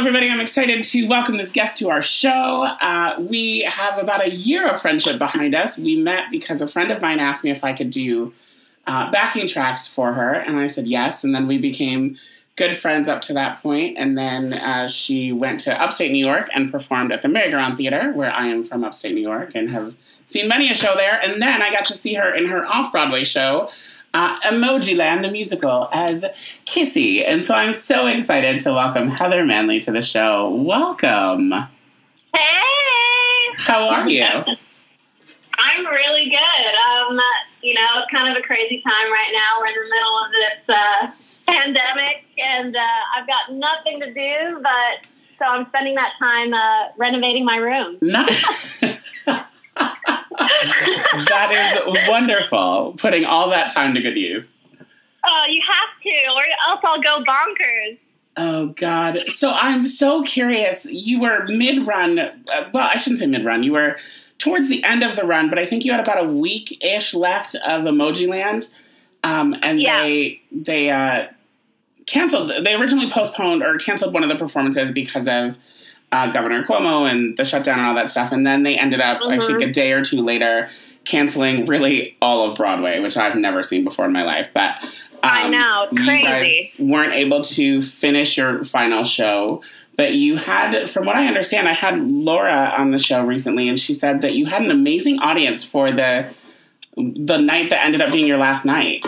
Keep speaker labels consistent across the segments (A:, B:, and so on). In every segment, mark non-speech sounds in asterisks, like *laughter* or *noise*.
A: everybody. I'm excited to welcome this guest to our show. Uh, we have about a year of friendship behind us. We met because a friend of mine asked me if I could do uh, backing tracks for her, and I said yes. And then we became good friends up to that point. And then uh, she went to upstate New York and performed at the Merry-Go-Round Theater, where I am from upstate New York and have seen many a show there. And then I got to see her in her off Broadway show uh, Emojiland, the musical, as Kissy. And so I'm so excited to welcome Heather Manley to the show. Welcome.
B: Hey!
A: How are you? *laughs*
B: I'm really good. Um, you know, it's kind of a crazy time right now. We're in the middle of this uh, pandemic, and uh, I've got nothing to do, but so I'm spending that time uh, renovating my room.
A: Nice. *laughs* *laughs* that is wonderful. Putting all that time to good use.
B: Oh, you have to, or else I'll go bonkers.
A: Oh God! So I'm so curious. You were mid-run. Uh, well, I shouldn't say mid-run. You were towards the end of the run, but I think you had about a week-ish left of Emojiland, um, and
B: Yeah.
A: they they uh, canceled. They originally postponed or canceled one of the performances because of uh, Governor Cuomo and the shutdown and all that stuff, and then they ended up, I think, a day or two later, canceling really all of Broadway, which I've never seen before in my life. But
B: I know,
A: you guys weren't able to finish your final show. But you had, from what I understand, I had Laura on the show recently, and she said that you had an amazing audience for the the night that ended up being your last night.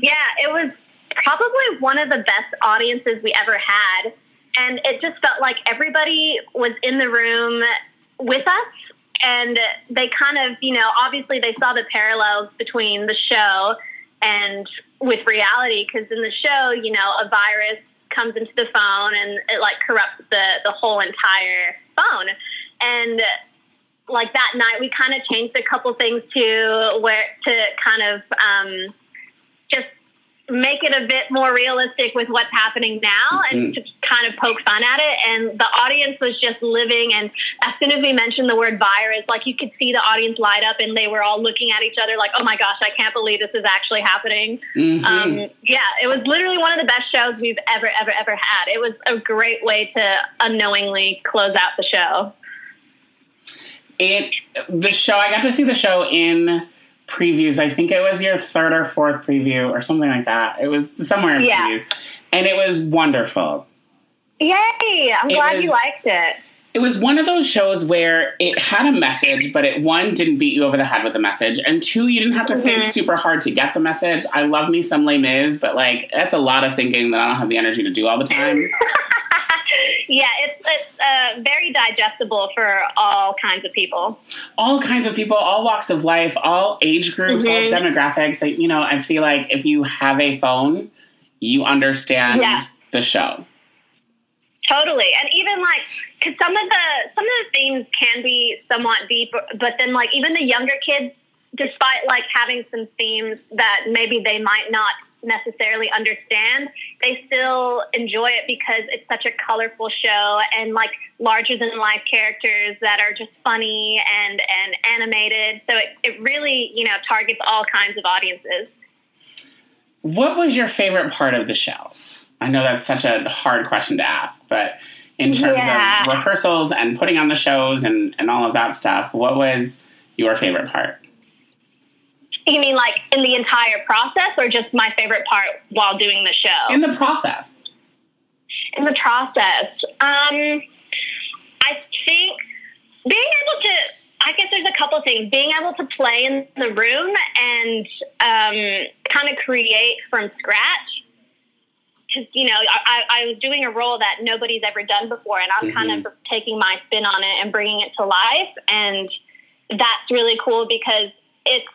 B: Yeah, it was probably one of the best audiences we ever had. And it just felt like everybody was in the room with us. And they kind of, you know, obviously they saw the parallels between the show and with reality. Because in the show, you know, a virus comes into the phone and it like corrupts the, the whole entire phone. And like that night, we kind of changed a couple things to where to kind of um, just make it a bit more realistic with what's happening now and
A: Mhm.
B: just kind of poke fun at it. And the audience was just living. And as soon as we mentioned the word virus, like you could see the audience light up and they were all looking at each other like, oh my gosh, I can't believe this is actually happening.
A: Mhm.
B: Um, yeah, it was literally one of the best shows we've ever, ever, ever had. It was a great way to unknowingly close out the show.
A: it the show i got to see the show in previews i think it was your third or fourth preview or something like that it was somewhere in
B: Yeah.
A: previews and it was wonderful
B: Yay! I'm
A: It
B: glad
A: was-
B: you liked it.
A: it was one of those shows where it had a message but it one didn't beat you over the head with the message and two you didn't have to think
B: Mhm.
A: super hard to get the message i love me some Les Mis, but like that's a lot of thinking that i don't have the energy to do all the time *laughs*
B: yeah, it's it's uh, very digestible for all kinds of people.
A: all kinds of people, all walks of life, all age groups, all
B: Mhm.
A: demographics. Like, you know, I feel like if you have a phone, you understand
B: Yeah.
A: the show.
B: Totally, and even like because some of the some of the themes can be somewhat deep, but then like even the younger kids, despite like having some themes that maybe they might not necessarily understand, they still enjoy it because it's such a colorful show and like larger than life characters that are just funny and and animated. So it, it really you know targets all kinds of audiences.
A: What was your favorite part of the show? I know that's such a hard question to ask, but in terms
B: Yeah.
A: of rehearsals and putting on the shows and, and all of that stuff, what was your favorite part?
B: You mean like in the entire process, or just my favorite part while doing the show?
A: In the process.
B: in the process? Um, I think being able to, I guess there's a couple things. Being able to play in the room and um, kind of create from scratch. Because, you know, I, I I was doing a role that nobody's ever done before, and I'm kind of taking my spin on it and bringing it to life. And that's really cool because it's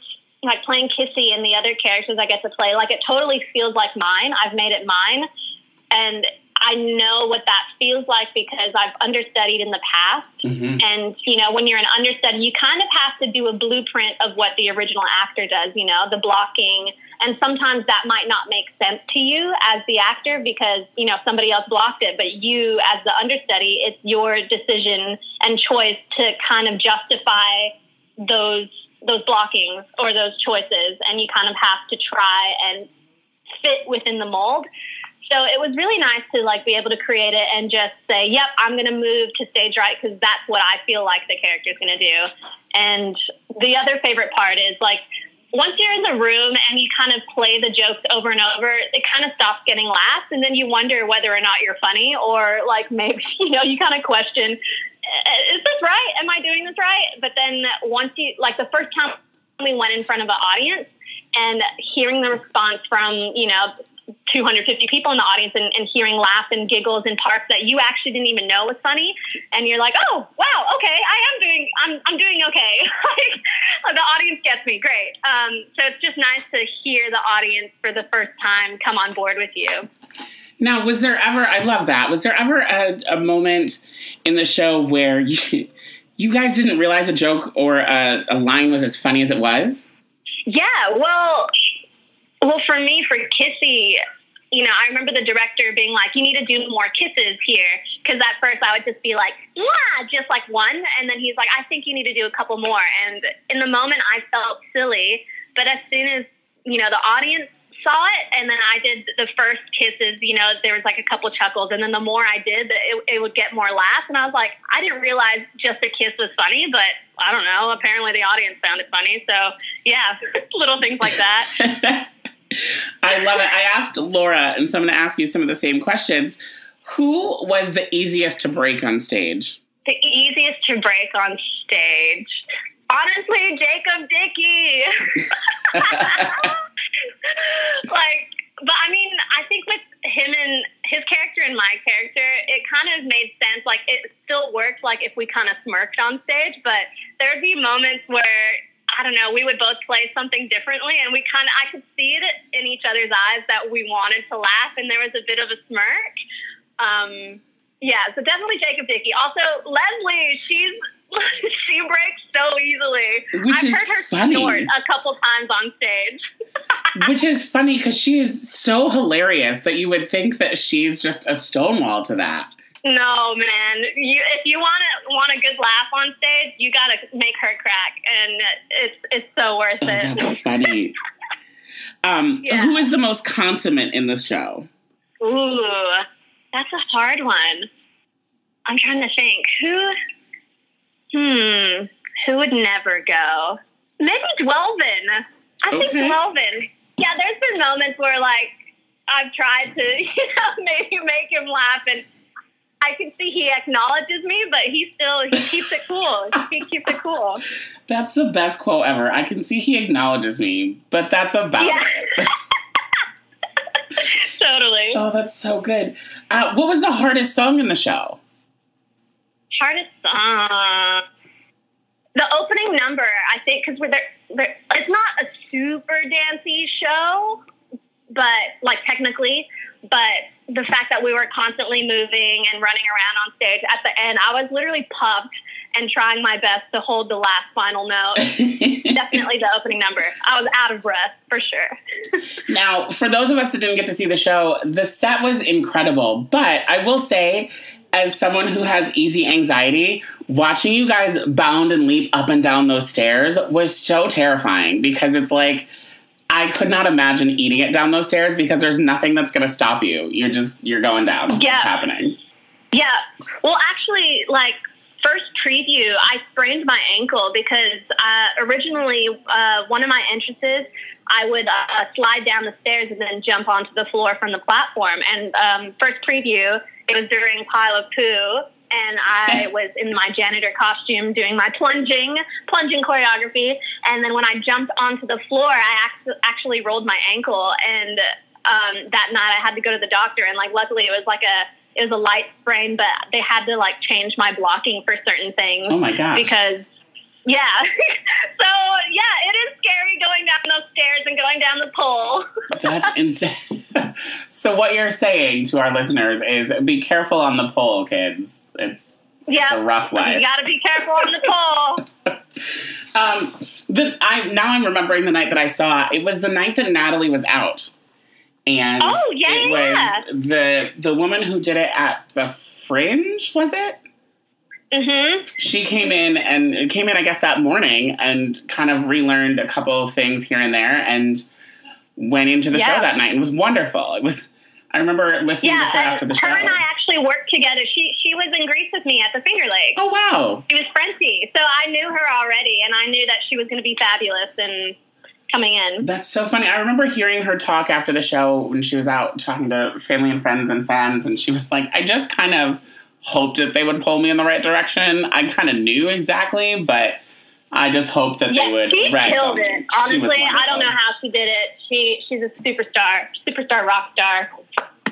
B: like playing Kissy and the other characters I get to play. Like, it totally feels like mine. I've made it mine. And I know what that feels like because I've understudied in the past.
A: hmm
B: And, you know, when you're an understudy, you kind of have to do a blueprint of what the original actor does, you know, the blocking. And sometimes that might not make sense to you as the actor because, you know, somebody else blocked it. But you, as the understudy, it's your decision and choice to kind of justify those those blockings or those choices and you kind of have to try and fit within the mold So it was really nice to like be able to create it and just say, "Yep, I'm going to move to stage right because that's what I feel like the character is going to do." And the other favorite part is like once you're in the room and you kind of play the jokes over and over, it kind of stops getting laughs, and then you wonder whether or not you're funny, or like *laughs* maybe you know you kind of question, is this right? Am I doing this right? But then once you like the first time we went in front of an audience and hearing the response from you know 250 people in the audience and, and, hearing laughs and giggles and parts that you actually didn't even know was funny and you're like oh wow okay i am doing i'm, I'm doing okay *laughs* like the audience gets me great um, so it's just nice to hear the audience for the first time come on board with you
A: now was there ever i love that was there ever a, a moment in the show where *laughs* you, you guys didn't realize a joke or a, a line was as funny as it was
B: yeah well well, for me, for Kissy, you know, I remember the director being like, "You need to do more kisses here," because at first I would just be like, "Yeah," just like one, and then he's like, "I think you need to do a couple more." And in the moment, I felt silly, but as soon as you know the audience saw it, and then I did the first kisses, you know, there was like a couple chuckles, and then the more I did, it, it would get more laughs, and I was like, I didn't realize just a kiss was funny, but I don't know. Apparently, the audience found it funny, so yeah, *laughs* little things like that. *laughs*
A: I love it. I asked Laura, and so I'm going to ask you some of the same questions. Who was the easiest to break on stage?
B: The easiest to break on stage? Honestly, Jacob Dickey. *laughs* like, but I mean, I think with him and his character and my character, it kind of made sense. Like, it still worked, like, if we kind of smirked on stage, but there would be moments where I don't know, we would both play something differently and we kind of, I could see it in each other's eyes that we wanted to laugh and there was a bit of a smirk. Um, yeah, so definitely Jacob Dickey. Also, Leslie, she's, *laughs* she breaks so easily.
A: Which
B: I've
A: is
B: heard her
A: funny.
B: snort a couple times on stage. *laughs*
A: Which is funny because she is so hilarious that you would think that she's just a stonewall to that.
B: No, man. You, if you want to want a good laugh on stage, you got to make her crack, and it's it's so worth
A: Oh,
B: it.
A: that's *laughs* funny. Um,
B: Yeah.
A: Who is the most consummate in this show?
B: Ooh, that's a hard one. I'm trying to think. Who? Hmm. Who would never go? Maybe Dwelvin. I think
A: Okay.
B: Dwelvin. Yeah, there's been moments where like I've tried to, *laughs* you know, maybe make him laugh, and I can see he acknowledges me, but he still he keeps it cool. He keeps it cool. *laughs*
A: That's the best quote ever. I can see he acknowledges me, but that's about
B: Yeah.
A: it. *laughs*
B: Totally.
A: oh, that's so good. Uh, what was the hardest song in the show?
B: Hardest song. The opening number, I think, because we're there, there. It's not a super dancey show, but like technically, but the fact that we were constantly moving and running around on stage at the end, I was literally pumped and trying my best to hold the last final note. *laughs* Definitely the opening number. I was out of breath for sure. *laughs*
A: Now, for those of us that didn't get to see the show, the set was incredible. But I will say, as someone who has easy anxiety, watching you guys bound and leap up and down those stairs was so terrifying because it's like I could not imagine eating it down those stairs because there's nothing that's going to stop you. You're just you're going down.
B: Yeah.
A: It's happening.
B: Yeah. Well, actually, like first preview, I sprained my ankle because uh, originally uh, one of my entrances, I would uh, slide down the stairs and then jump onto the floor from the platform. And um, first preview, it was during Pile of Poo. And I *laughs* was in my janitor costume doing my plunging, plunging choreography. And then when I jumped onto the floor, I act- actually rolled my ankle. And um, that night I had to go to the doctor. And like, luckily it was like a, it was a light sprain, but they had to like change my blocking for certain things
A: Oh my gosh.
B: because yeah. *laughs* so yeah, it is scary going down those stairs and going down the pole. *laughs*
A: That's insane. *laughs* so what you're saying to our listeners is be careful on the pole, kids. It's
B: yeah.
A: it's a rough life.
B: You got to be careful on the pole.
A: Um, the I now I'm remembering the night that I saw. It was the night that Natalie was out, and
B: Oh, yeah,
A: it
B: yeah,
A: was the the woman who did it at the Fringe. Was it?
B: Mm-hmm.
A: She came in and came in, I guess, that morning and kind of relearned a couple of things here and there, and went into the
B: Yeah.
A: show that night. It was wonderful. It was. I remember listening
B: Yeah,
A: to her after the show.
B: her and I actually worked together. She she was in Grease with me at the Finger Lakes.
A: oh wow.
B: She was Frenchie, so I knew her already, and I knew that she was going to be fabulous and coming in.
A: That's so funny. I remember hearing her talk after the show when she was out talking to family and friends and fans, and she was like, I just kind of hoped that they would pull me in the right direction. I kind of knew exactly, but I just hoped that
B: Yeah,
A: they would.
B: she killed it. Honestly, I don't know how she did it. She she's a superstar, superstar rock star.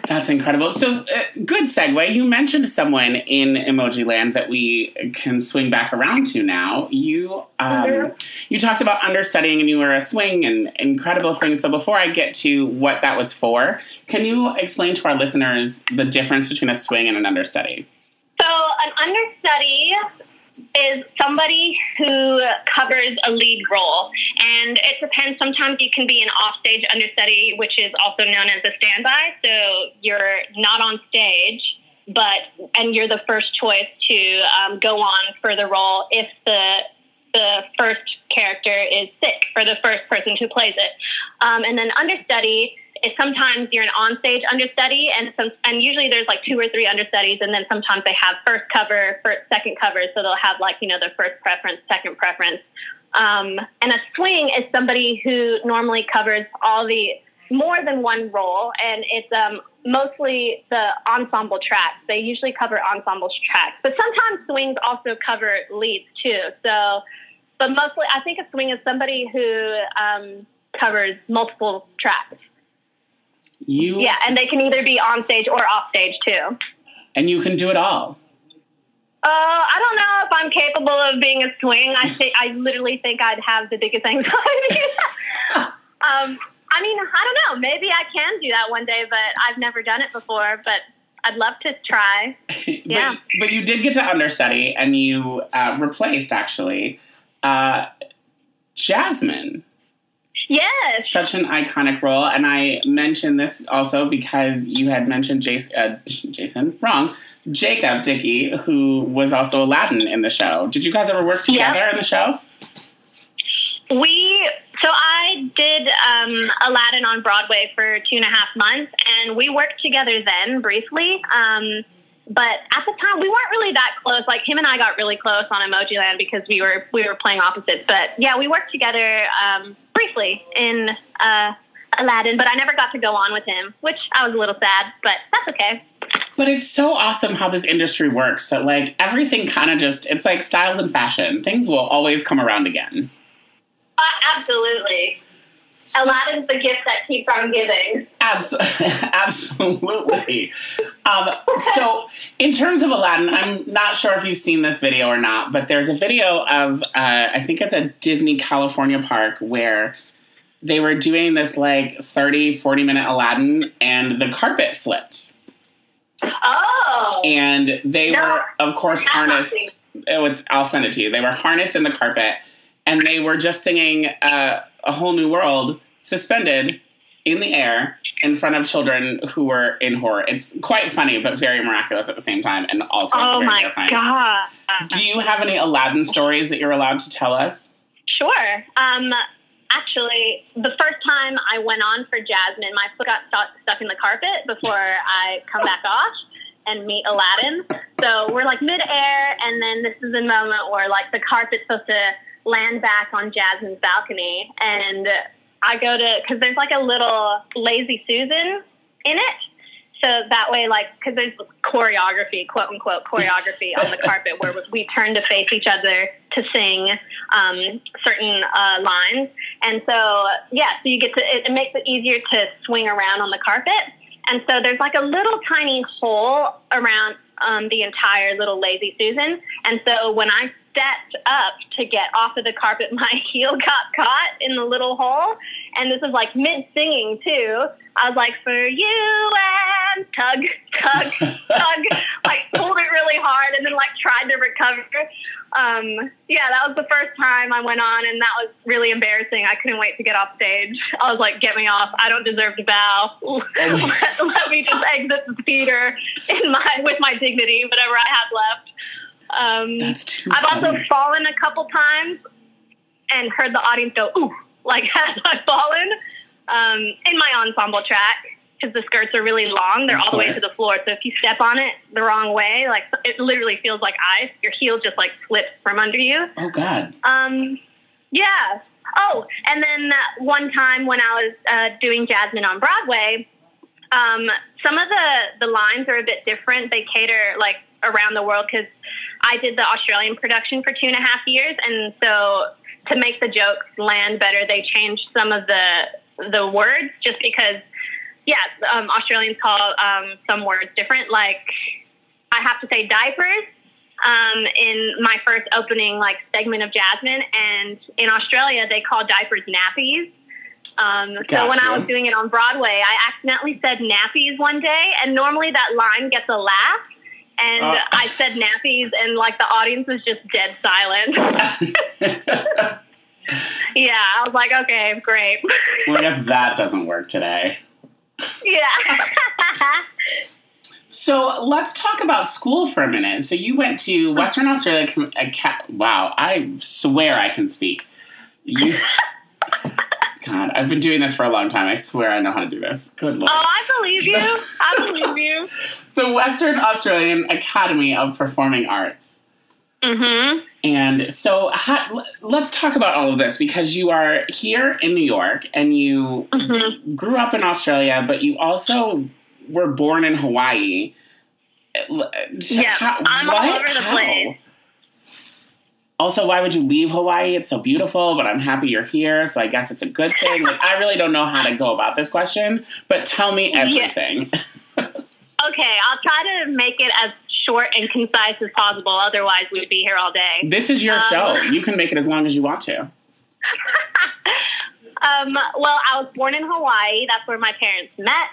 A: That's incredible. So, uh, good segue. You mentioned someone in Emoji Land that we can swing back around to now. You um,
B: Mhm.
A: you talked about understudying and you were a swing and incredible things. So, before I get to what that was for, can you explain to our listeners the difference between a swing and an understudy?
B: So an understudy is somebody who covers a lead role, and it depends. Sometimes you can be an offstage understudy, which is also known as a standby. So you're not on stage, but and you're the first choice to um, go on for the role if the the first character is sick or the first person who plays it. Um, and then understudy sometimes you're an onstage understudy, and some and usually there's like two or three understudies, and then sometimes they have first cover, first second cover, so they'll have like you know their first preference, second preference. Um, and a swing is somebody who normally covers all the more than one role, and it's um, mostly the ensemble tracks. They usually cover ensemble tracks, but sometimes swings also cover leads too. So, but mostly, I think a swing is somebody who um, covers multiple tracks.
A: You
B: Yeah, and they can either be on stage or off stage too.
A: and you can do it all.
B: Uh, I don't know if I'm capable of being a swing. I think I literally think I'd have the biggest anxiety. *laughs* um, I mean, I don't know. Maybe I can do that one day, but I've never done it before. But I'd love to try. *laughs* Yeah.
A: but, but you did get to understudy, and you uh, replaced actually uh, Jasmine.
B: Yes.
A: such an iconic role, and I mentioned this also because you had mentioned Jason, uh, Jason wrong, Jacob Dickey, who was also Aladdin in the show. Did you guys ever work together in the show?
B: We so I did um, Aladdin on Broadway for two and a half months, and we worked together then briefly. Um, but at the time, we weren't really that close. Like him and I got really close on Emoji Land because we were we were playing opposites. But yeah, we worked together um, briefly in uh, Aladdin, but I never got to go on with him, which I was a little sad. But that's okay.
A: But it's so awesome how this industry works that like everything kind of just it's like styles and fashion. Things will always come around again.
B: Uh, absolutely, Aladdin's the gift that keeps on giving.
A: Abs- *laughs* absolutely. Um, so, in terms of Aladdin, I'm not sure if you've seen this video or not, but there's a video of, uh, I think it's a Disney California park where they were doing this like 30, 40 minute Aladdin and the carpet flipped.
B: Oh,
A: And they
B: No.
A: were, of course, harnessed. Oh, it's, I'll send it to you. They were harnessed in the carpet and they were just singing uh, A Whole New World suspended in the air in front of children who were in horror. It's quite funny, but very miraculous at the same time, and also
B: oh my
A: terrifying.
B: god.
A: Do you have any Aladdin stories that you're allowed to tell us?
B: Sure. Um, actually, the first time I went on for Jasmine, my foot got stuck, stuck in the carpet before *laughs* I come back off and meet Aladdin. So we're like midair, and then this is the moment where like the carpet's supposed to land back on Jasmine's balcony, and I go to because there's like a little lazy Susan in it. So that way, like, because there's choreography, quote unquote, choreography on the *laughs* carpet where we turn to face each other to sing um, certain uh, lines. And so, yeah, so you get to, it, it makes it easier to swing around on the carpet. And so there's like a little tiny hole around um, the entire little Lazy Susan. And so when I stepped up to get off of the carpet, *laughs* my heel got caught in the little hole. And this is like mid singing too. I was like, for you and tug, tug, *laughs* tug, like pulled it really hard and then like tried to recover. Um, yeah, that was the first time I went on, and that was really embarrassing. I couldn't wait to get off stage. I was like, "Get me off! I don't deserve to bow. *laughs* let, let me just exit the theater in my with my dignity, whatever I have left." Um,
A: That's too
B: I've also fallen a couple times and heard the audience go "ooh" like *laughs* as I've fallen um, in my ensemble track. because the skirts are really long. They're all the way to the floor. So if you step on it the wrong way, like it literally feels like ice. Your heel just like slips from under you.
A: Oh God.
B: Um, yeah. Oh, and then one time when I was uh, doing Jasmine on Broadway, um, some of the the lines are a bit different. They cater like around the world because I did the Australian production for two and a half years, and so to make the jokes land better, they changed some of the the words just because. Yeah, um, Australians call um, some words different. Like I have to say diapers um, in my first opening like segment of Jasmine, and in Australia they call diapers nappies. Um, so when I was doing it on Broadway, I accidentally said nappies one day, and normally that line gets a laugh. And
A: Oh.
B: I said nappies, and like the audience was just dead silent. *laughs* *laughs* yeah, I was like, okay, great.
A: well, I guess that doesn't work today.
B: yeah.
A: So let's talk about school for a minute. So you went to Western Australia. Com- Wow, I swear I can speak. You, *laughs* God, I've been doing this for a long time. I swear I know how to do this. Good lord.
B: oh, I believe you. I believe you. *laughs*
A: The Western Australian Academy of Performing Arts.
B: Mhm.
A: And so ha- let's talk about all of this because you are here in New York and you
B: Mhm.
A: grew up in Australia, but you also were born in Hawaii.
B: Yeah,
A: How-
B: I'm all over the
A: How?
B: place.
A: Also, why would you leave Hawaii? It's so beautiful, but I'm happy you're here, so I guess it's a good thing. Like, I really don't know how to go about this question, but tell me *laughs*
B: Yeah.
A: everything. *laughs*
B: Okay, I'll try to make it as short and concise as possible. Otherwise, we'd be here all day.
A: This is your
B: Um,
A: show. You can make it as long as you want to. *laughs*
B: Um, well, I was born in Hawaii. That's where my parents met.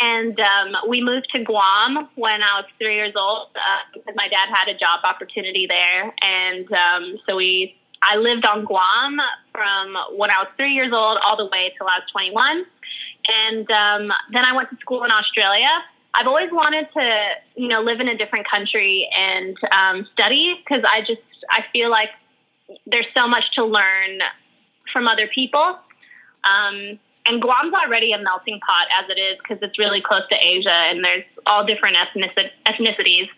B: And um, we moved to Guam when I was three years old uh, because my dad had a job opportunity there. And um, so we, I lived on Guam from when I was three years old all the way till I was 21. And um, then I went to school in Australia. I've always wanted to, you know, live in a different country and um, study because I just I feel like there's so much to learn from other people. Um, and Guam's already a melting pot as it is because it's really close to Asia and there's all different ethnici- ethnicities.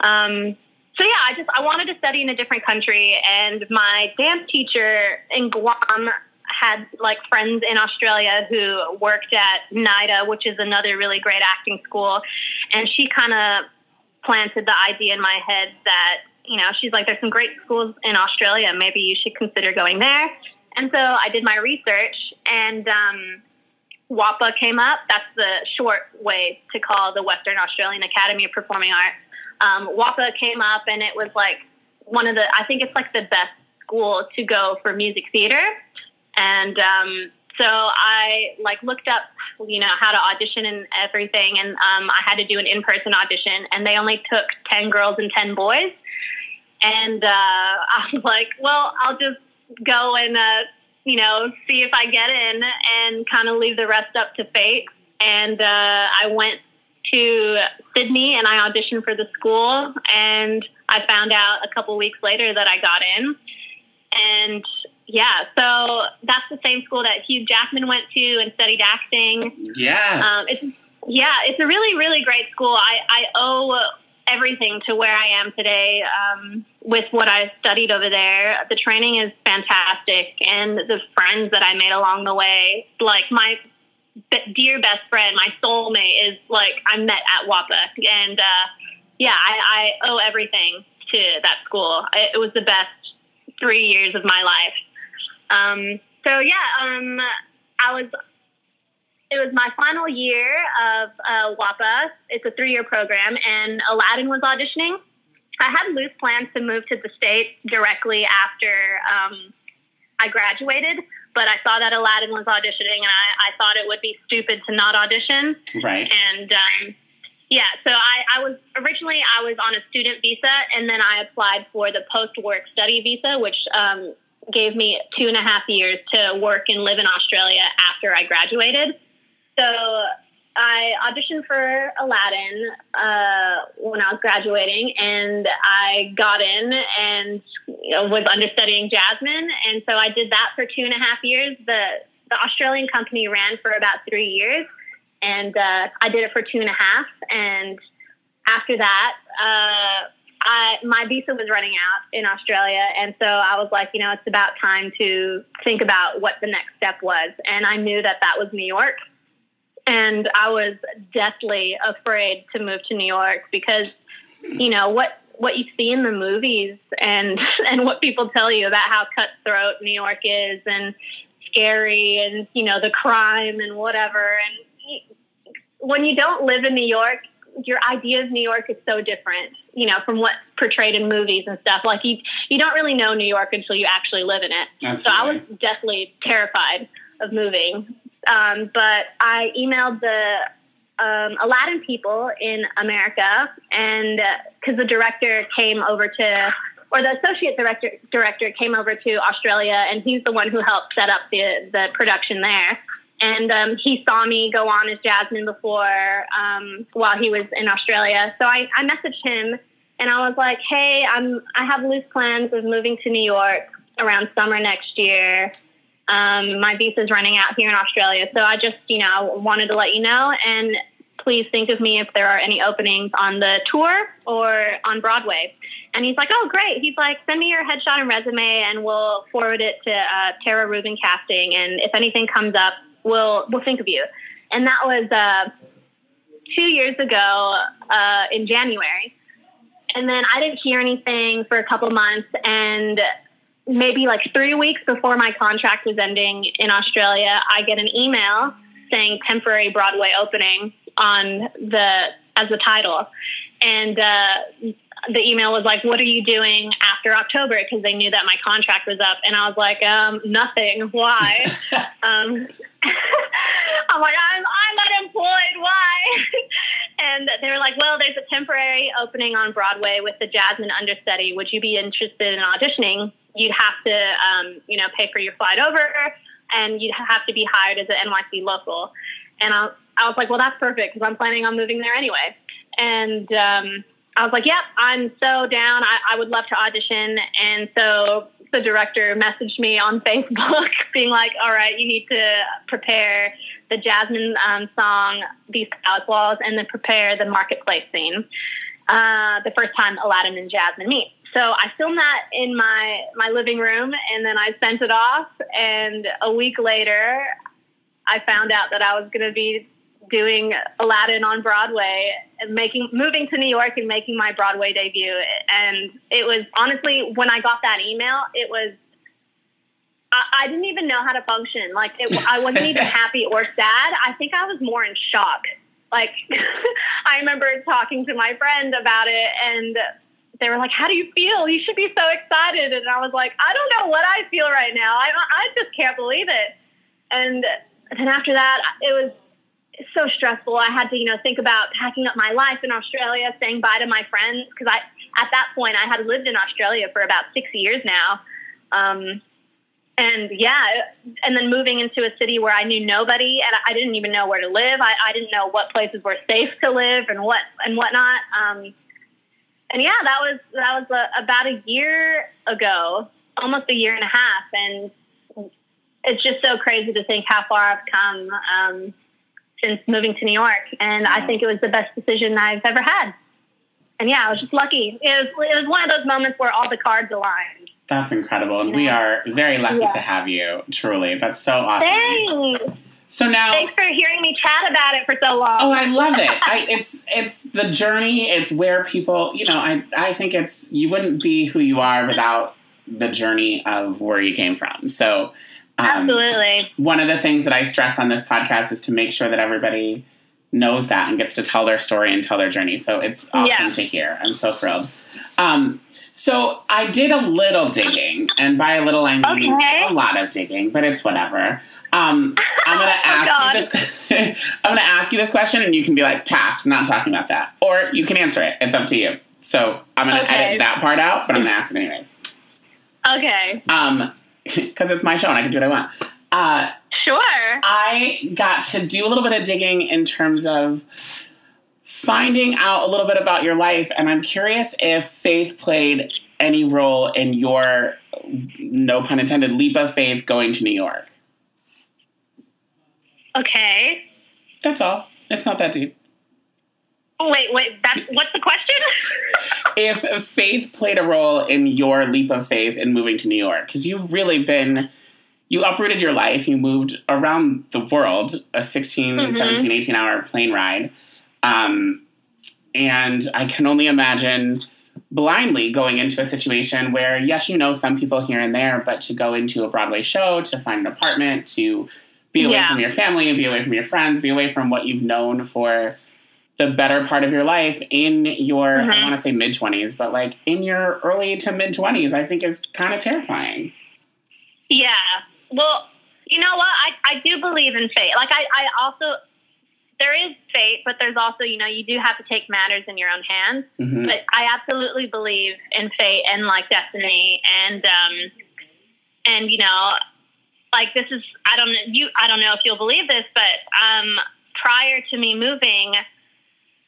B: Um, so yeah, I just I wanted to study in a different country, and my dance teacher in Guam had like friends in Australia who worked at NIDA, which is another really great acting school, and she kind of planted the idea in my head that you know she's like there's some great schools in Australia, maybe you should consider going there. And so I did my research, and um, WAAPA came up. That's the short way to call the Western Australian Academy of Performing Arts. Um, WAAPA came up, and it was like one of the, I think it's like the best school to go for music theater. And um, so I like looked up, you know, how to audition and everything, and um, I had to do an in-person audition, and they only took ten girls and ten boys. And uh, *laughs* I was like, well, I'll just go and uh, you know see if I get in, and kind of leave the rest up to fate. And uh, I went to Sydney and I auditioned for the school, and I found out a couple weeks later that I got in. And yeah, so that's the same school that Hugh Jackman went to and studied acting.
A: Yes.
B: Um, it's yeah, it's a really really great school. I I owe everything to where I am today um, with what I studied over there. The training is fantastic, and the friends that I made along the way, like my dear best friend, my soulmate, is like I met at WAAPA, and uh, yeah, I, I owe everything to that school. I, it was the best three years of my life. Um, so yeah, um, I was it was my final year of uh, WAAPA. It's a three year program, and Aladdin was auditioning. I had loose plans to move to the States directly after um, I graduated, but I saw that Aladdin was auditioning, and I, I thought it would be stupid to not audition.
A: right.
B: And um, yeah, so I, I was originally I was on a student visa, and then I applied for the post work study visa, which um, gave me two and a half years to work and live in Australia after I graduated. So I auditioned for Aladdin uh, when I was graduating, and I got in and you know, was understudying Jasmine, and so I did that for two and a half years. The the Australian company ran for about three years, and uh, I did it for two and a half. And after that, uh, I, my visa was running out in Australia, and so I was like, you know, it's about time to think about what the next step was. And I knew that that was New York, and I was deathly afraid to move to New York because, you know, what what you see in the movies and *laughs* and what people tell you about how cutthroat New York is and scary and you know the crime and whatever and when you don't live in New York your idea of New York is so different you know from what's portrayed in movies and stuff like you you don't really know New York until you actually live in it
A: Absolutely.
B: so I was definitely terrified of moving um, but I emailed the um, Aladdin people in America, and because uh, the director came over to, or the associate director director came over to Australia, and he's the one who helped set up the the production there. And um, he saw me go on as Jasmine before um, while he was in Australia, so I, I messaged him and I was like, "Hey, I'm I have loose plans of moving to New York around summer next year." Um, my visa is running out here in Australia. So I just, you know, wanted to let you know and please think of me if there are any openings on the tour or on Broadway. And he's like, oh, great. He's like, send me your headshot and resume and we'll forward it to uh, Tara Rubin Casting. And if anything comes up, we'll, we'll think of you. And that was uh, two years ago uh, in January. And then I didn't hear anything for a couple months. And maybe like three weeks before my contract was ending in Australia, I get an email saying temporary Broadway opening on the as the title, and uh, the email was like, "What are you doing after October?" Because they knew that my contract was up, and I was like, um, "Nothing. Why?" *laughs* um, *laughs* I'm like, "I'm I'm unemployed. Why?" *laughs* and they were like, "Well, there's a temporary opening on Broadway with the Jasmine understudy. Would you be interested in auditioning?" you'd have to, um, you know, pay for your flight over, and you'd have to be hired as an NYC local. And I, I was like, well, that's perfect because I'm planning on moving there anyway. And um, I was like, yep, I'm so down. I, I would love to audition. And so the director messaged me on *laughs* Facebook being like, all right, you need to prepare the Jasmine um, song, These Palace Walls, and then prepare the marketplace scene. Uh, the first time Aladdin and Jasmine meet. So I filmed that in my my living room, and then I sent it off. And a week later, I found out that I was going to be doing Aladdin on Broadway and making moving to New York and making my Broadway debut. And it was honestly when I got that email, it was I, I didn't even know how to function. Like it, I wasn't even *laughs* happy or sad. I think I was more in shock. Like *laughs* I remember talking to my friend about it and they were like, "How do you feel? You should be so excited." And I was like, "I don't know what I feel right now. I I just can't believe it." And then after that, it was so stressful. I had to, you know, think about packing up my life in Australia, saying bye to my friends because I at that point I had lived in Australia for about six years now. Um, and yeah, and then moving into a city where I knew nobody and I didn't even know where to live. I, I didn't know what places were safe to live and what and whatnot. Um, and yeah, that was that was a, about a year ago, almost a year and a half, and it's just so crazy to think how far I've come um, since moving to New York. And I think it was the best decision I've ever had. And yeah, I was just lucky. It was it was one of those moments where all the cards aligned.
A: That's incredible, and we are very lucky yeah. to have you. Truly, that's so awesome.
B: Thanks.
A: So now,
B: thanks for hearing me chat about it for so long.
A: Oh, I love it. *laughs* I, it's it's the journey. It's where people, you know, I I think it's you wouldn't be who you are without the journey of where you came from. So,
B: um, absolutely.
A: One of the things that I stress on this podcast is to make sure that everybody knows that and gets to tell their story and tell their journey. So it's awesome yeah. to hear. I'm so thrilled. Um, so I did a little digging, and by a little I mean okay. a lot of digging, but it's whatever. Um, I'm gonna *laughs* oh, ask oh, you this. *laughs* I'm gonna ask you this question, and you can be like, "Pass. We're not talking about that," or you can answer it. It's up to you. So I'm gonna okay. edit that part out, but I'm gonna ask it anyways.
B: Okay.
A: Um, *laughs* because it's my show and I can do what I want. Uh,
B: sure.
A: I got to do a little bit of digging in terms of finding out a little bit about your life, and I'm curious if faith played any role in your, no pun intended, leap of faith going to New York.
B: Okay.
A: That's all. It's not that deep.
B: Wait, wait. That's what's the question? *laughs*
A: if faith played a role in your leap of faith in moving to New York, because you've really been, you uprooted your life, you moved around the world, a 16,
B: Mhm.
A: 17, 18 hour plane ride. Um, and I can only imagine blindly going into a situation where, yes, you know some people here and there, but to go into a Broadway show, to find an apartment, to be away
B: Yeah.
A: from your family, and be away from your friends, be away from what you've known for the better part of your life in your, I
B: Mhm.
A: want to say mid 20s, but like in your early to mid 20s, I think is kind of terrifying.
B: Yeah. Well, you know what? I, I do believe in fate. Like, I, I also, there is fate, but there's also, you know, you do have to take matters in your own hands.
A: hmm
B: But I absolutely believe in fate and like destiny and, um, and, you know, like this is, I don't know, you, I don't know if you'll believe this, but, um, prior to me moving,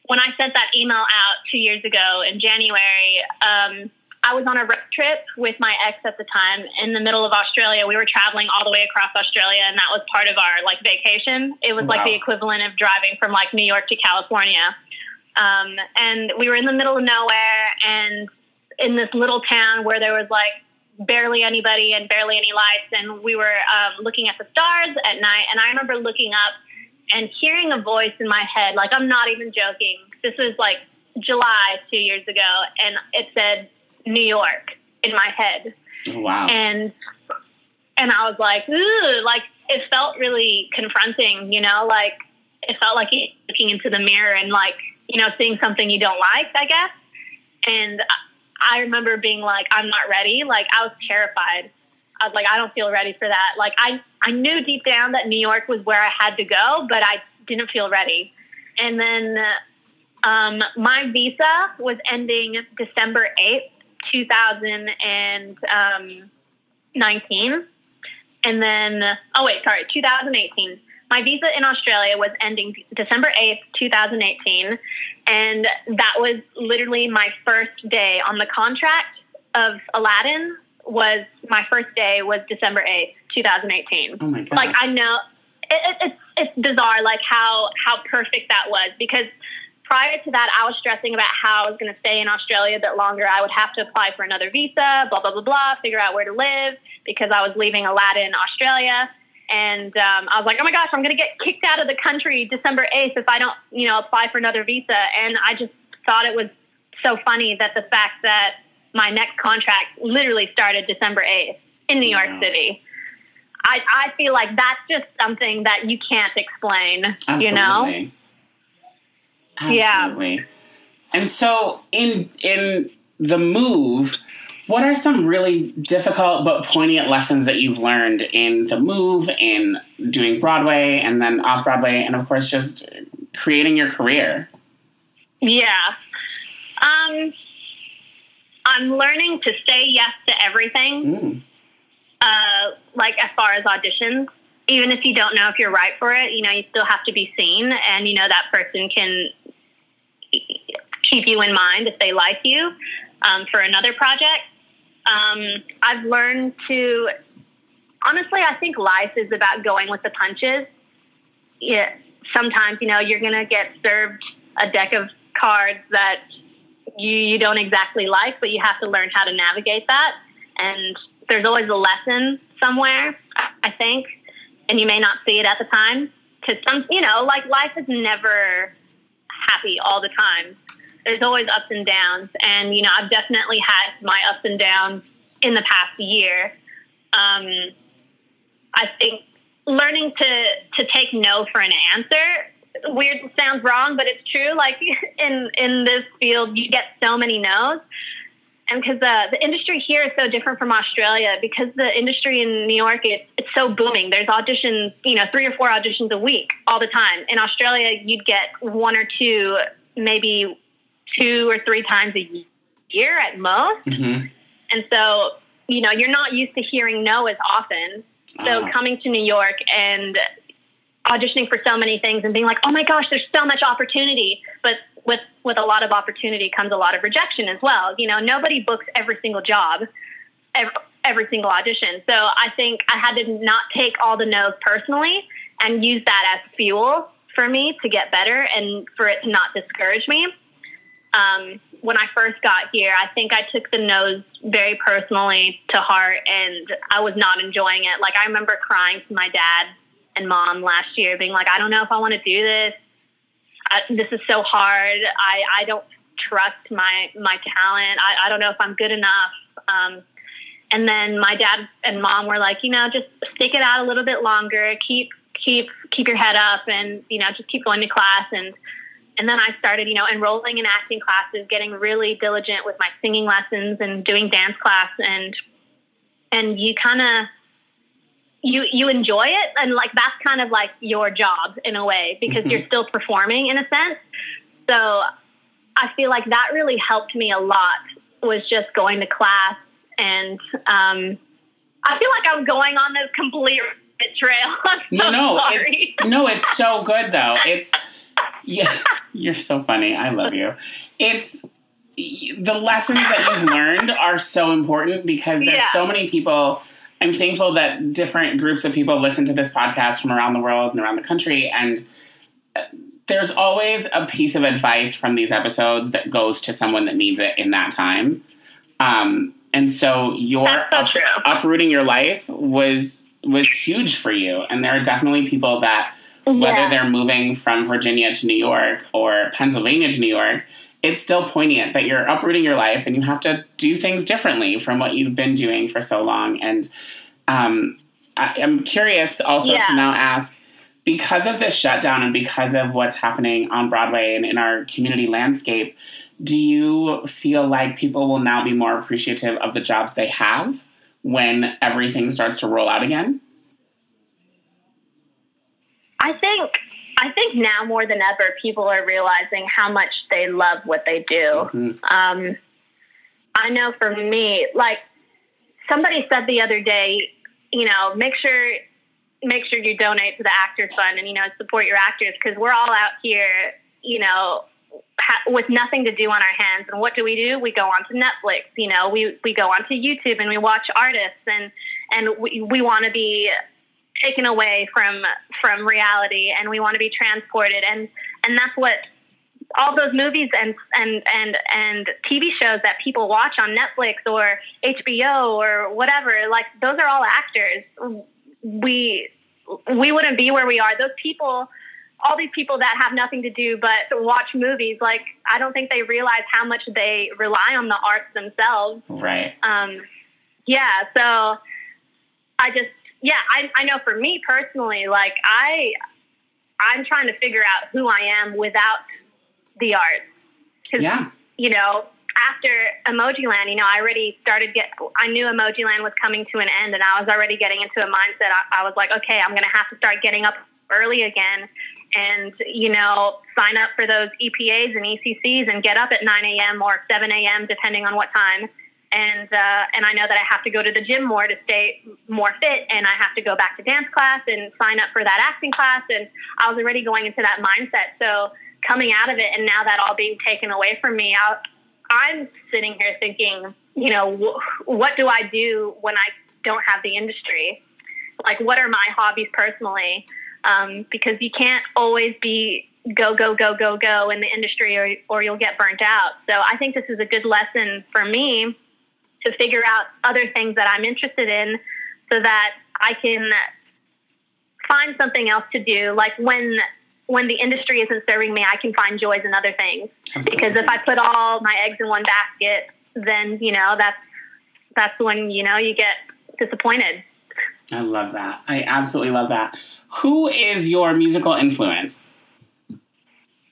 B: when I sent that email out two years ago in January, um, I was on a road trip with my ex at the time in the middle of Australia. We were traveling all the way across Australia, and that was part of our like vacation. It was like the equivalent of driving from like New York to California. Um, and we were in the middle of nowhere, and in this little town where there was like barely anybody and barely any lights, and we were um, looking at the stars at night. And I remember looking up and hearing a voice in my head, like I'm not even joking. This was like July two years ago, and it said New York in my head, oh,
A: Wow.
B: and and I was like, ooh, like it felt really confronting, you know, like it felt like looking into the mirror and like you know seeing something you don't like, I guess. And I- I remember being like, I'm not ready. Like I was terrified. I was like, I don't feel ready for that. Like I, I knew deep down that New York was where I had to go, but I didn't feel ready. And then um, my visa was ending December 8th, 2019. And then, oh wait, sorry, 2018. My visa in Australia was ending December 8th, 2018. And that was literally my first day on the contract of Aladdin was my first day was December 8th, 2018
A: oh my God.
B: like I know it, it, it's it's bizarre like how how perfect that was because prior to that I was stressing about how I was going to stay in Australia a bit longer. I would have to apply for another visa, blah blah blah blah, figure out where to live because I was leaving Aladdin, Australia. And um, I was like, oh my gosh, I'm going to get kicked out of the country December 8th if I don't, you know, apply for another visa. And I just thought it was so funny that the fact that my next contract literally started December 8th in New York. City. I, I feel like that's just something that you can't explain, you know?
A: Absolutely.
B: Yeah.
A: And so in in the move, what are some really difficult but poignant lessons that you've learned in the move, in doing Broadway and then off Broadway, and of course just creating your career?
B: Yeah. Um, I'm learning to say yes to everything,
A: Mm.
B: uh, like as far as auditions. Even if you don't know if you're right for it, you know, you still have to be seen, and you know that person can keep you in mind if they like you um, for another project. Um, I've learned to, honestly, I think life is about going with the punches. Yeah, sometimes you know you're gonna get served a deck of cards that you, you don't exactly like, but you have to learn how to navigate that. And there's always a lesson somewhere, I think, and you may not see it at the time. Because some, you know, like life is never happy all the time. There's always ups and downs, and you know, I've definitely had my ups and downs in the past year. Um, I think learning to to take no for an answer weird sounds wrong but it's true. Like *laughs* in in this field you get so many no's. And because uh, the industry here is so different from australia because the industry in new york it, it's so booming. There's auditions you know three or four auditions a week all the time. In australia you'd get one or two maybe two or three times a year at most.
A: Hmm
B: and so you know you're not used to hearing no as often. So
A: Ah.
B: coming to New York and auditioning for so many things and being like, oh my gosh, there's so much opportunity. But with with a lot of opportunity comes a lot of rejection as well. You know, nobody books every single job, every, every single audition. So I think I had to not take all the no's personally and use that as fuel for me to get better and for it to not discourage me. Um, when I first got here, I think I took the no's very personally to heart and I was not enjoying it. Like, I remember crying to my dad and mom last year, being like, I don't know if I want to do this. I, this is so hard. I, I don't trust my, my talent. I, I don't know if I'm good enough. Um, and then my dad and mom were like, you know, just stick it out a little bit longer. Keep, keep, keep your head up and, you know, just keep going to class and, and then I started, you know, enrolling in acting classes, getting really diligent with my singing lessons and doing dance class and and you kind of you you enjoy it and like that's kind of like your job in a way because mm-hmm. you're still performing in a sense. So I feel like that really helped me a lot was just going to class and um, I feel like I'm going on this complete trail. *laughs*
A: no, no, sorry. it's no, it's so *laughs* good though. It's yeah, *laughs* you're so funny. I love you. It's the lessons that you've learned are so important because there's yeah. so many people. I'm thankful that different groups of people listen to this podcast from around the world and around the country, and uh, there's always a piece of advice from these episodes that goes to someone that needs it in that time. Um, and so your up, uprooting your life was was huge for you, and there are definitely people that whether yeah. they're moving from Virginia to New York or Pennsylvania to New York, it's still poignant that you're uprooting your life and you have to do things differently from what you've been doing for so long. And um, I, am curious also yeah. to now ask because of this shutdown and because of what's happening on Broadway and in our community landscape, do you feel like people will now be more appreciative of the jobs they have when everything starts to roll out again?
B: I think I think now more than ever, people are realizing how much they love what they do. Mm-hmm. Um, I know for me, like somebody said the other day, you know, make sure make sure you donate to the Actors Fund and you know support your actors because we're all out here, you know, ha- with nothing to do on our hands. And what do we do? We go onto Netflix. You know, we we go onto YouTube and we watch artists and and we we want to be taken away from from reality and we want to be transported. And and that's what all those movies and and and and TV shows that people watch on Netflix or HBO or whatever like those are all actors. We we wouldn't be where we are. Those people all these people that have nothing to do but watch movies like I don't think they realize how much they rely on the arts themselves.
A: Right.
B: Um yeah so I just yeah, I, I know for me personally, like I, I'm trying to figure out who I am without the art.
A: Yeah.
B: You know, after Emojiland, you know, I already started get. I knew Emojiland was coming to an end, and I was already getting into a mindset. I, I was like, okay, I'm going to have to start getting up early again, and you know, sign up for those EPAs and ECCs, and get up at 9 a.m. or 7 a.m. depending on what time and uh, and I know that I have to go to the gym more to stay more fit, and I have to go back to dance class and sign up for that acting class, and I was already going into that mindset. So coming out of it, and now that all being taken away from me, I, I'm sitting here thinking, you know, wh- what do I do when I don't have the industry? Like, what are my hobbies personally? Um, because you can't always be go go go go go in the industry or or you'll get burnt out. So I think this is a good lesson for me to figure out other things that I'm interested in so that I can find something else to do. Like when when the industry isn't serving me, I can find joys in other things. Absolutely. Because if I put all my eggs in one basket, then you know that's that's when you know you get disappointed.
A: I love that. I absolutely love that. Who is your musical influence?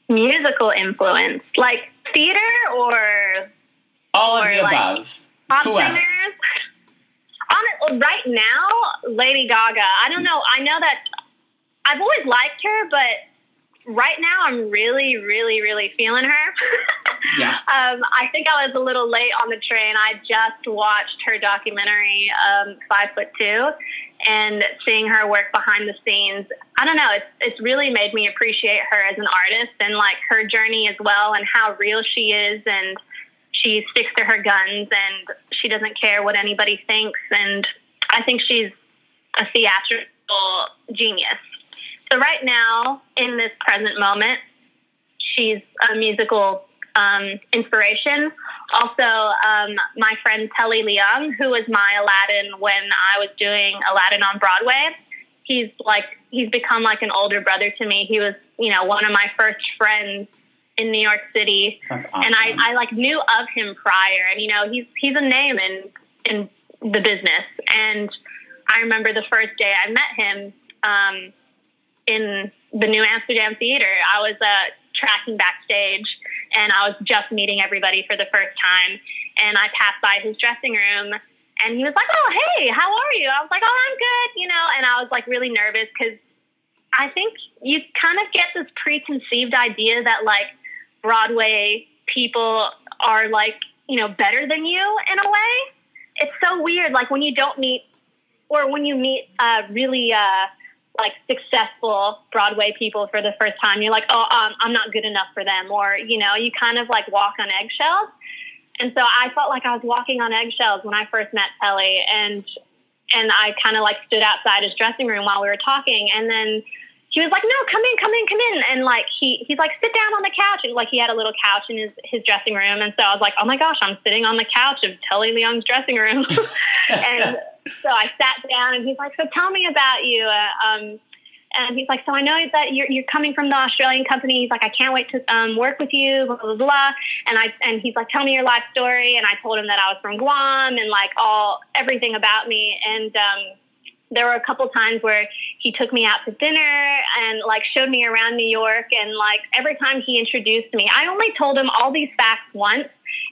B: Musical influence, like theater or
A: all of or the like, above. Pop singers.
B: On right now, Lady Gaga. I don't know. I know that I've always liked her, but right now I'm really, really, really feeling her. *laughs*
A: yeah.
B: Um, I think I was a little late on the train. I just watched her documentary, um, Five Foot Two, and seeing her work behind the scenes. I don't know. It's it's really made me appreciate her as an artist and like her journey as well, and how real she is, and she sticks to her guns and she doesn't care what anybody thinks. And I think she's a theatrical genius. so right now, in this present moment, she's a musical um, inspiration. Also, um, my friend Telly Leung, who was my Aladdin when I was doing Aladdin on Broadway, he's like he's become like an older brother to me. He was, you know, one of my first friends in New York City,
A: awesome.
B: and I, I like knew of him prior, and you know, he's he's a name in in the business. And I remember the first day I met him um, in the New Amsterdam Theater. I was uh, tracking backstage, and I was just meeting everybody for the first time. And I passed by his dressing room, and he was like, "Oh, hey, how are you?" I was like, "Oh, I'm good," you know. And I was like really nervous because I think you kind of get this preconceived idea that like Broadway people are like you know better than you in a way. It's so weird, like when you don't meet, or when you meet uh, really uh, like successful Broadway people for the first time, you're like, oh, um, I'm not good enough for them, or you know, you kind of like walk on eggshells. And so I felt like I was walking on eggshells when I first met Telly, and and I kind of like stood outside his dressing room while we were talking, and then he was like, "No, come in, come in, come in," and like he he's like, "Sit down on the couch," and like he had a little couch in his his dressing room, and so I was like, "Oh my gosh, I'm sitting on the couch of Telly Leung's dressing room," *laughs* and so I sat down, and he's like, "So tell me about you." Uh, um, and he's like, "So I know that you're you're coming from the Australian company." He's like, "I can't wait to um, work with you." Blah blah blah. And I and he's like, "Tell me your life story." And I told him that I was from Guam and like all everything about me. And um, there were a couple times where he took me out to dinner and like showed me around New York. And like every time he introduced me, I only told him all these facts once.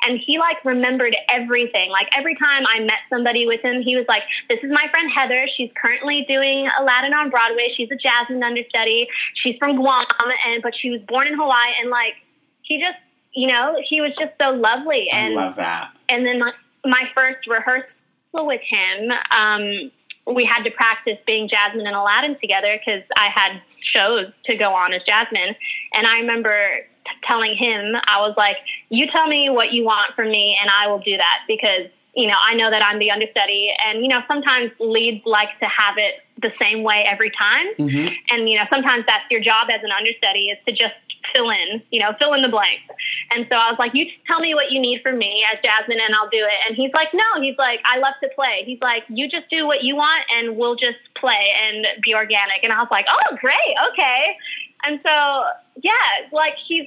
B: And he like remembered everything. Like every time I met somebody with him, he was like, "This is my friend Heather. She's currently doing Aladdin on Broadway. She's a Jasmine understudy. She's from Guam, and but she was born in Hawaii." And like he just, you know, he was just so lovely.
A: I
B: And
A: love that.
B: and then my, my first rehearsal with him, um, we had to practice being Jasmine and Aladdin together because I had shows to go on as Jasmine. And I remember t- telling him, I was like, you tell me what you want from me and I will do that because, you know, I know that I'm the understudy. And, you know, sometimes leads like to have it the same way every time.
A: hmm
B: And, you know, sometimes that's your job as an understudy is to just fill in, you know, fill in the blanks. And so I was like, you tell me what you need from me as Jasmine and I'll do it. And he's like, no, he's like, I love to play. He's like, you just do what you want and we'll just play and be organic. And I was like, oh, great. Okay. And so, yeah, like he's,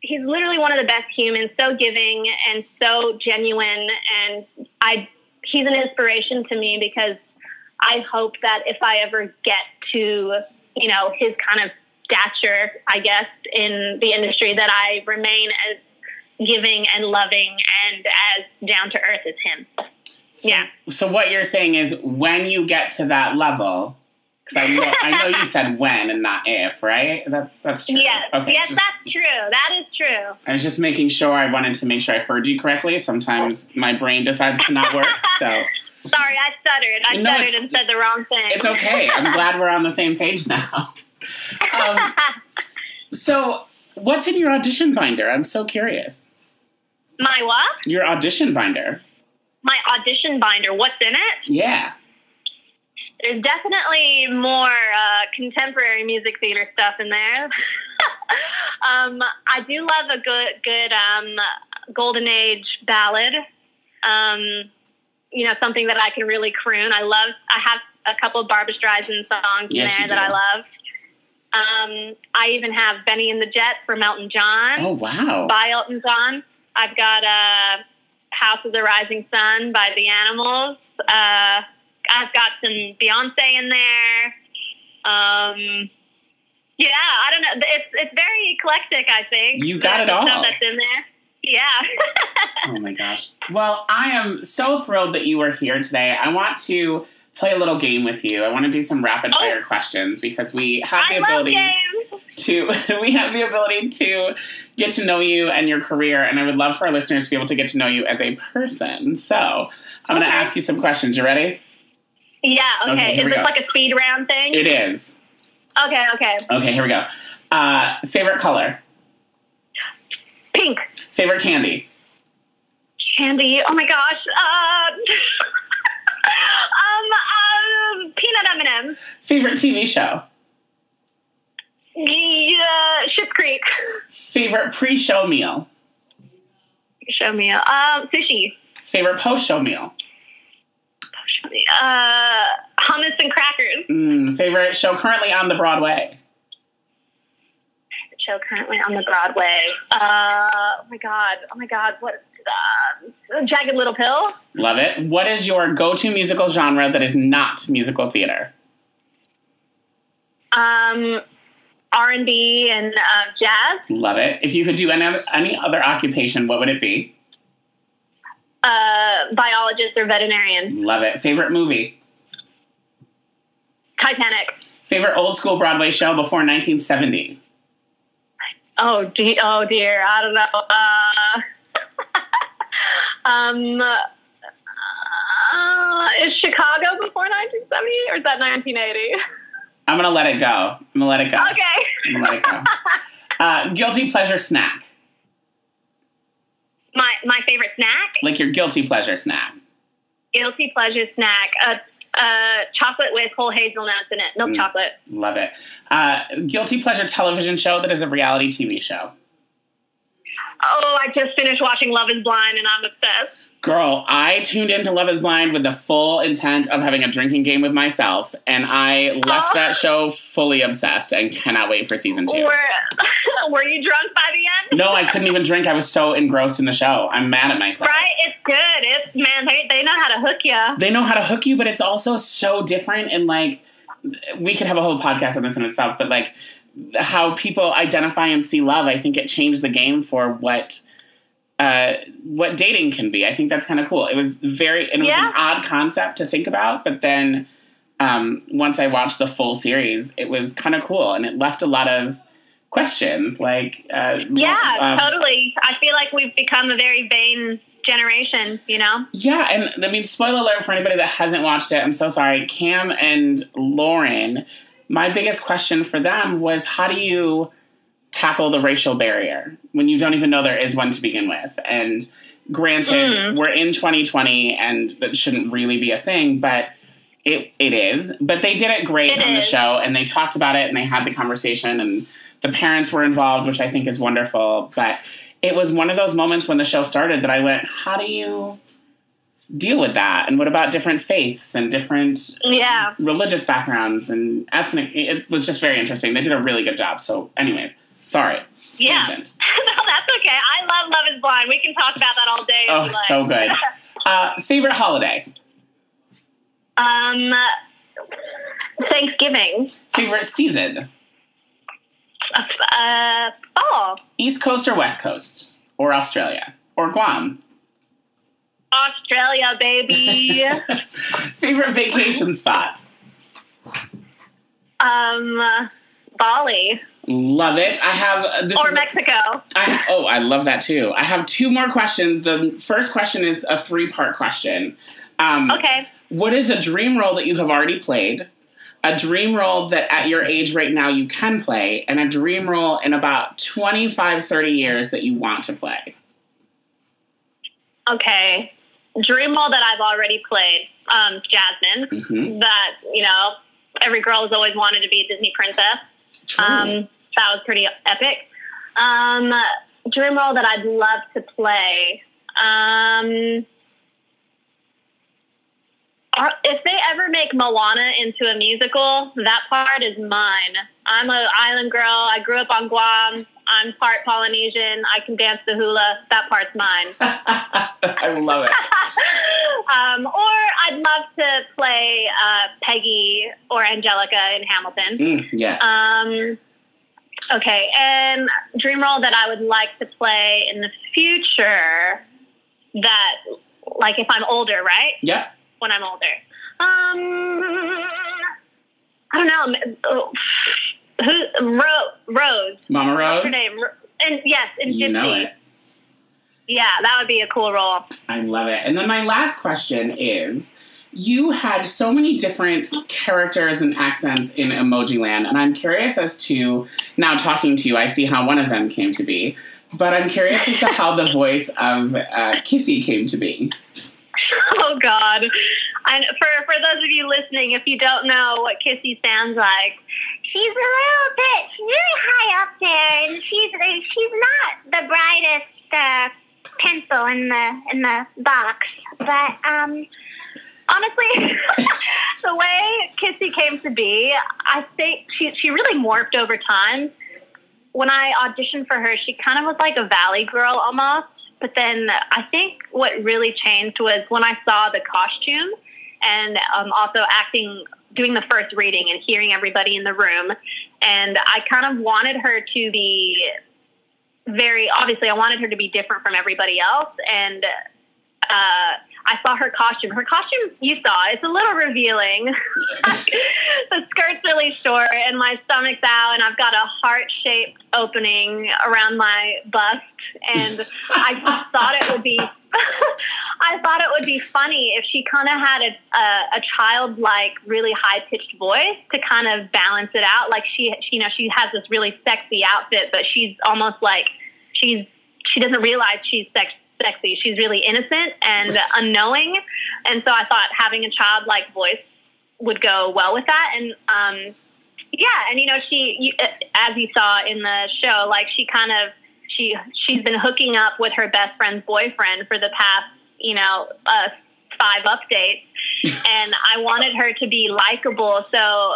B: he's literally one of the best humans, so giving and so genuine. And I, he's an inspiration to me because I hope that if I ever get to, you know, his kind of stature, I guess, in the industry, that I remain as giving and loving and as down to earth as him.
A: So,
B: Yeah.
A: So what you're saying is when you get to that level, because I know I know you said *laughs* when and not if, right? That's that's true.
B: Yes,
A: Okay.
B: yes,
A: just-
B: that's true. That is true.
A: I was just making sure I wanted to make sure I heard you correctly. Sometimes my brain decides to not work, so *laughs*
B: Sorry, I stuttered. I
A: No,
B: stuttered and said the wrong thing.
A: it's okay. I'm glad we're on the same page now. *laughs* Um, so, what's in your audition binder? I'm so curious.
B: My what?
A: Your audition binder.
B: My audition binder. What's in it?
A: Yeah.
B: There's definitely more uh, contemporary music theater stuff in there. *laughs* um, I do love a good, good um, golden age ballad. Um, you know, something that I can really croon. I love. I have a couple of Barbra Streisand songs in there that
A: do.
B: I love. Um, I even have Bennie and the Jet from Elton John
A: Oh wow.
B: by Elton John. I've got uh, House of the Rising Sun by The Animals. Uh, I've got some Beyonce in there. Um, yeah, I don't know. It's it's very eclectic. I think
A: You got it all.
B: That's in there. Yeah. *laughs*
A: Oh my gosh. Well, I am so thrilled that you were here today. I want to play a little game with you. I want to do some rapid fire questions because we have the
B: Oh. I love
A: ability to *laughs* we have the ability to get to know you and your career and I would love for our listeners to be able to get to know you as a person. So, I'm going to ask you some questions. You ready?
B: Yeah. Okay.
A: Okay,
B: Is this
A: go.
B: like a speed round thing?
A: It is.
B: Okay. Okay.
A: Okay, here we go. Uh, favorite color?
B: Pink.
A: Favorite candy?
B: Candy. Oh my gosh. Uh, *laughs* peanut M&Ms.
A: Favorite TV show?
B: Yeah, Schitt's Creek.
A: Favorite pre-show meal.
B: Show meal. Um, sushi.
A: Favorite post-show meal. Post-show meal.
B: Uh, hummus and crackers.
A: Mm, favorite show currently on the Broadway.
B: Show currently on the Broadway. Uh, oh my god. Oh my god. What? Uh, Jagged Little Pill.
A: Love it. What is your go-to musical genre that is not musical theater?
B: Um, R and B and uh, jazz.
A: Love it. If you could do any other, any other occupation, what would it be?
B: Uh, biologist or veterinarian.
A: Love it. Favorite movie?
B: Titanic.
A: Favorite old school Broadway show before 1970?
B: Oh, de- oh dear. I don't know. Uh, um, uh, is Chicago before 1970 or is that 1980?
A: I'm gonna let it go. I'm gonna let it go.
B: Okay.
A: I'm gonna let it go. *laughs* Uh, guilty pleasure snack.
B: my my favorite snack,
A: Like your guilty pleasure snack.
B: guilty pleasure snack, uh, uh, chocolate with whole hazelnuts in it, milk
A: Mm.
B: chocolate.
A: Love it. Uh, guilty pleasure television show that is a reality TV show.
B: Oh, I just finished watching Love Is Blind and I'm obsessed.
A: Girl, I tuned into Love is Blind with the full intent of having a drinking game with myself, and I left
B: Oh.
A: that show fully obsessed and cannot wait for season two.
B: Were *laughs* Were you drunk by the end?
A: No, I couldn't even drink. I was so engrossed in the show. I'm mad at myself.
B: Right? It's good. It's man, they they know how to hook you.
A: They know how to hook you, but it's also so different. And like, we could have a whole podcast on this in itself, but like, how people identify and see love, I think it changed the game for what. Uh, what dating can be. I think that's kind of cool. It was very, and it was an odd concept to think about, but then um, once I watched the full series, it was kind of cool, and it left a lot of questions. Like, uh,
B: Yeah,
A: um,
B: totally. I feel like we've become a very vain generation. You know.
A: Yeah, and I mean, spoiler alert for anybody that hasn't watched it. I'm so sorry. Cam and Lauren, my biggest question for them was how do you tackle the racial barrier when you don't even know there is one to begin with? And granted,
B: Mm.
A: we're in 2020 and that shouldn't really be a thing, but it, it is. But they did it great
B: It
A: on the show and they talked about it and they had the conversation and the parents were involved, which I think is wonderful. But it was one of those moments when the show started that I went, how do you deal with that? And what about different faiths and different
B: Yeah.
A: religious backgrounds and ethnic? It was just very interesting. They did a really good job. So, anyways, sorry.
B: Yeah.
A: Tangent. *laughs*
B: no, that's okay. I love Love Is Blind. We can talk about that all day.
A: Oh,
B: like.
A: so good. *laughs* Uh, favorite holiday?
B: um, Thanksgiving.
A: Favorite season?
B: Uh, fall.
A: East Coast or West Coast? Or Australia? Or Guam?
B: Australia, baby. *laughs*
A: favorite vacation spot?
B: um, Bali
A: Love it. I have uh, this
B: or
A: is-
B: Mexico.
A: I, oh, I love that too. I have two more questions. The first question is a three part question. Um,
B: Okay.
A: What is a dream role that you have already played? A dream role that at your age right now you can play, and a dream role in about 25, 30 years that you want to play.
B: Okay. Dream role that I've already played. Um, Jasmine.
A: hmm
B: That you know, every girl has always wanted to be a Disney princess.
A: True.
B: Um, that was pretty epic. Um, dream role that I'd love to play. Um, are- if they ever make Moana into a musical, that part is mine. I'm an island girl. I grew up on Guam. I'm part Polynesian. I can dance the hula. That part's mine. *laughs*
A: I love it. *laughs*
B: um, or I'd love to play uh, Peggy or Angelica in Hamilton.
A: Mm, yes.
B: Um, okay, and dream role that I would like to play in the future. That, like, if I'm older, right?
A: yep.
B: When I'm older. Um, I don't know. Oh, Who? Ro- Rose.
A: Mama
B: What's
A: Rose.
B: her name? And yes, in
A: You
B: Gypsy.
A: know it.
B: Yeah, that would be a cool role.
A: I love it. And then my last question is you had so many different characters and accents in Emojiland, and I'm curious as to now talking to you, I see how one of them came to be, but I'm curious as to how the voice of uh, Kissy came to be. *laughs*
B: Oh God! And for for those of you listening, if you don't know what Kissy sounds like,
C: she's a little bit, really high up there, and she's she's not the brightest uh, pencil in the in the box. But um,
B: honestly, *laughs* the way Kissy came to be, I think she she really morphed over time. When I auditioned for her, she kind of was like a valley girl almost. But then I think what really changed was when I saw the costume and um, also acting, doing the first reading and hearing everybody in the room. And I kind of wanted her to be very, obviously, I wanted her to be different from everybody else. And uh, I saw her costume. Her costume, you saw, it's a little revealing. *laughs* the skirt's really short, and my stomach's out, and I've got a heart shaped opening around my bust. And *laughs* I just thought it would be. *laughs* I thought it would be funny if she kind of had a, a, a childlike, really high pitched voice to kind of balance it out. Like she, she, you know, she has this really sexy outfit, but she's almost like she's she doesn't realize she's sex, sexy. She's really innocent and unknowing. And so I thought having a childlike voice would go well with that. And um, yeah, and you know, she, you, as you saw in the show, like she kind of she she's been hooking up with her best friend's boyfriend for the past you know uh, five updates, *laughs* and I wanted her to be likable, so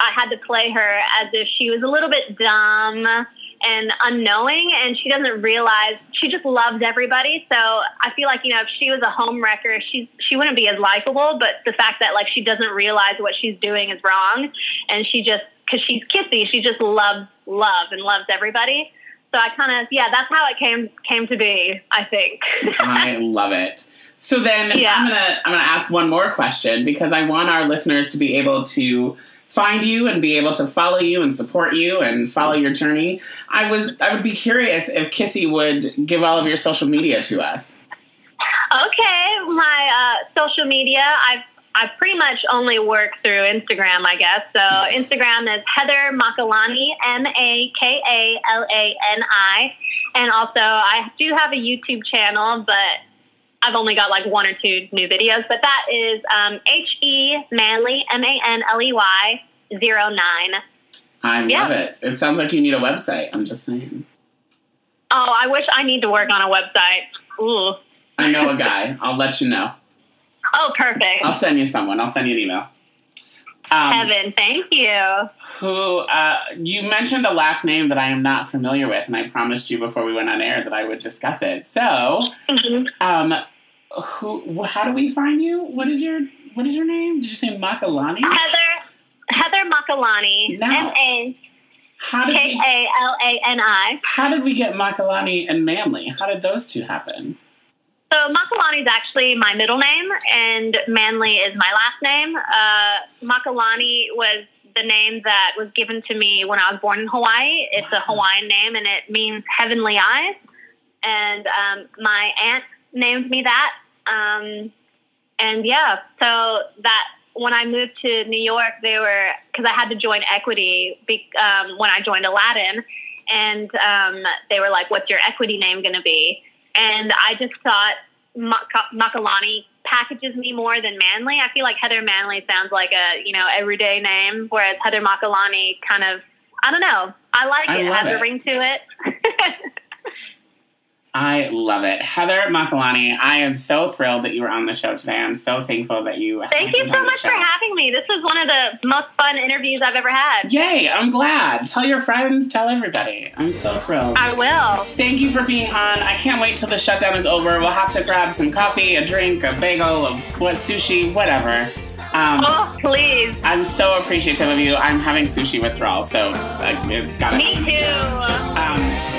B: I had to play her as if she was a little bit dumb and unknowing and she doesn't realize she just loves everybody. So i feel like you know if she was a home wrecker she she wouldn't be as likable but the fact that like she doesn't realize what she's doing is wrong and she just because she's kissy she just loves love and loves everybody. So i kind of yeah that's how it came came to be i think.
A: I *laughs* love it. So then yeah. i'm gonna i'm gonna ask one more question because i want our listeners to be able to find you and be able to follow you and support you and follow your journey. I was I would be curious if Kissy would give all of your social media to us.
B: Okay, my uh, social media I've I pretty much only work through Instagram, I guess. So Instagram is Heather Makalani, M A K A L A N I, and also I do have a YouTube channel, but I've only got like one or two new videos, but that is um, H E Manley M A N L E Y zero nine.
A: I yeah. love it. It sounds like you need a website. I'm just saying.
B: Oh, I wish I need to work on a website. Ooh.
A: I know a guy. I'll let you know.
B: Oh, perfect.
A: I'll send you someone. I'll send you an email.
B: Um, Evan, thank you.
A: Who uh, you mentioned a last name that I am not familiar with, and I promised you before we went on air that I would discuss it. So, mm-hmm. um, who? How do we find you? What is your What is your name? Did you say Makalani?
B: Heather Heather Makalani. M A K A L A N I.
A: How did we get Makalani and Manley? How did those two happen?
B: So Makalani is actually my middle name, and Manley is my last name. Uh, Makalani was the name that was given to me when I was born in Hawaii. It's a Hawaiian name, and it means heavenly eyes. And um, my aunt named me that. Um, and yeah, so that when I moved to New York, they were because I had to join Equity be, um, when I joined Aladdin, and um, they were like, "What's your Equity name going to be?" And I just thought Makalani packages me more than Manley. I feel like Heather Manley sounds like a you know everyday name, whereas Heather Makalani kind of I don't know. I like I it. it has a ring to it. *laughs*
A: I love it. Heather Makalani, I am so thrilled that you were on the show today. I'm so thankful that you.
B: Thank you so much for having me. This was one of the most fun interviews I've ever had.
A: Yay! I'm glad. Tell your friends, tell everybody. I'm so thrilled.
B: I will.
A: Thank you for being on. I can't wait till the shutdown is over. We'll have to grab some coffee, a drink, a bagel, a, what sushi, whatever.
B: Um, oh, please.
A: I'm so appreciative of you. I'm having sushi withdrawal, so uh, it's got to be.
B: Me too. Um,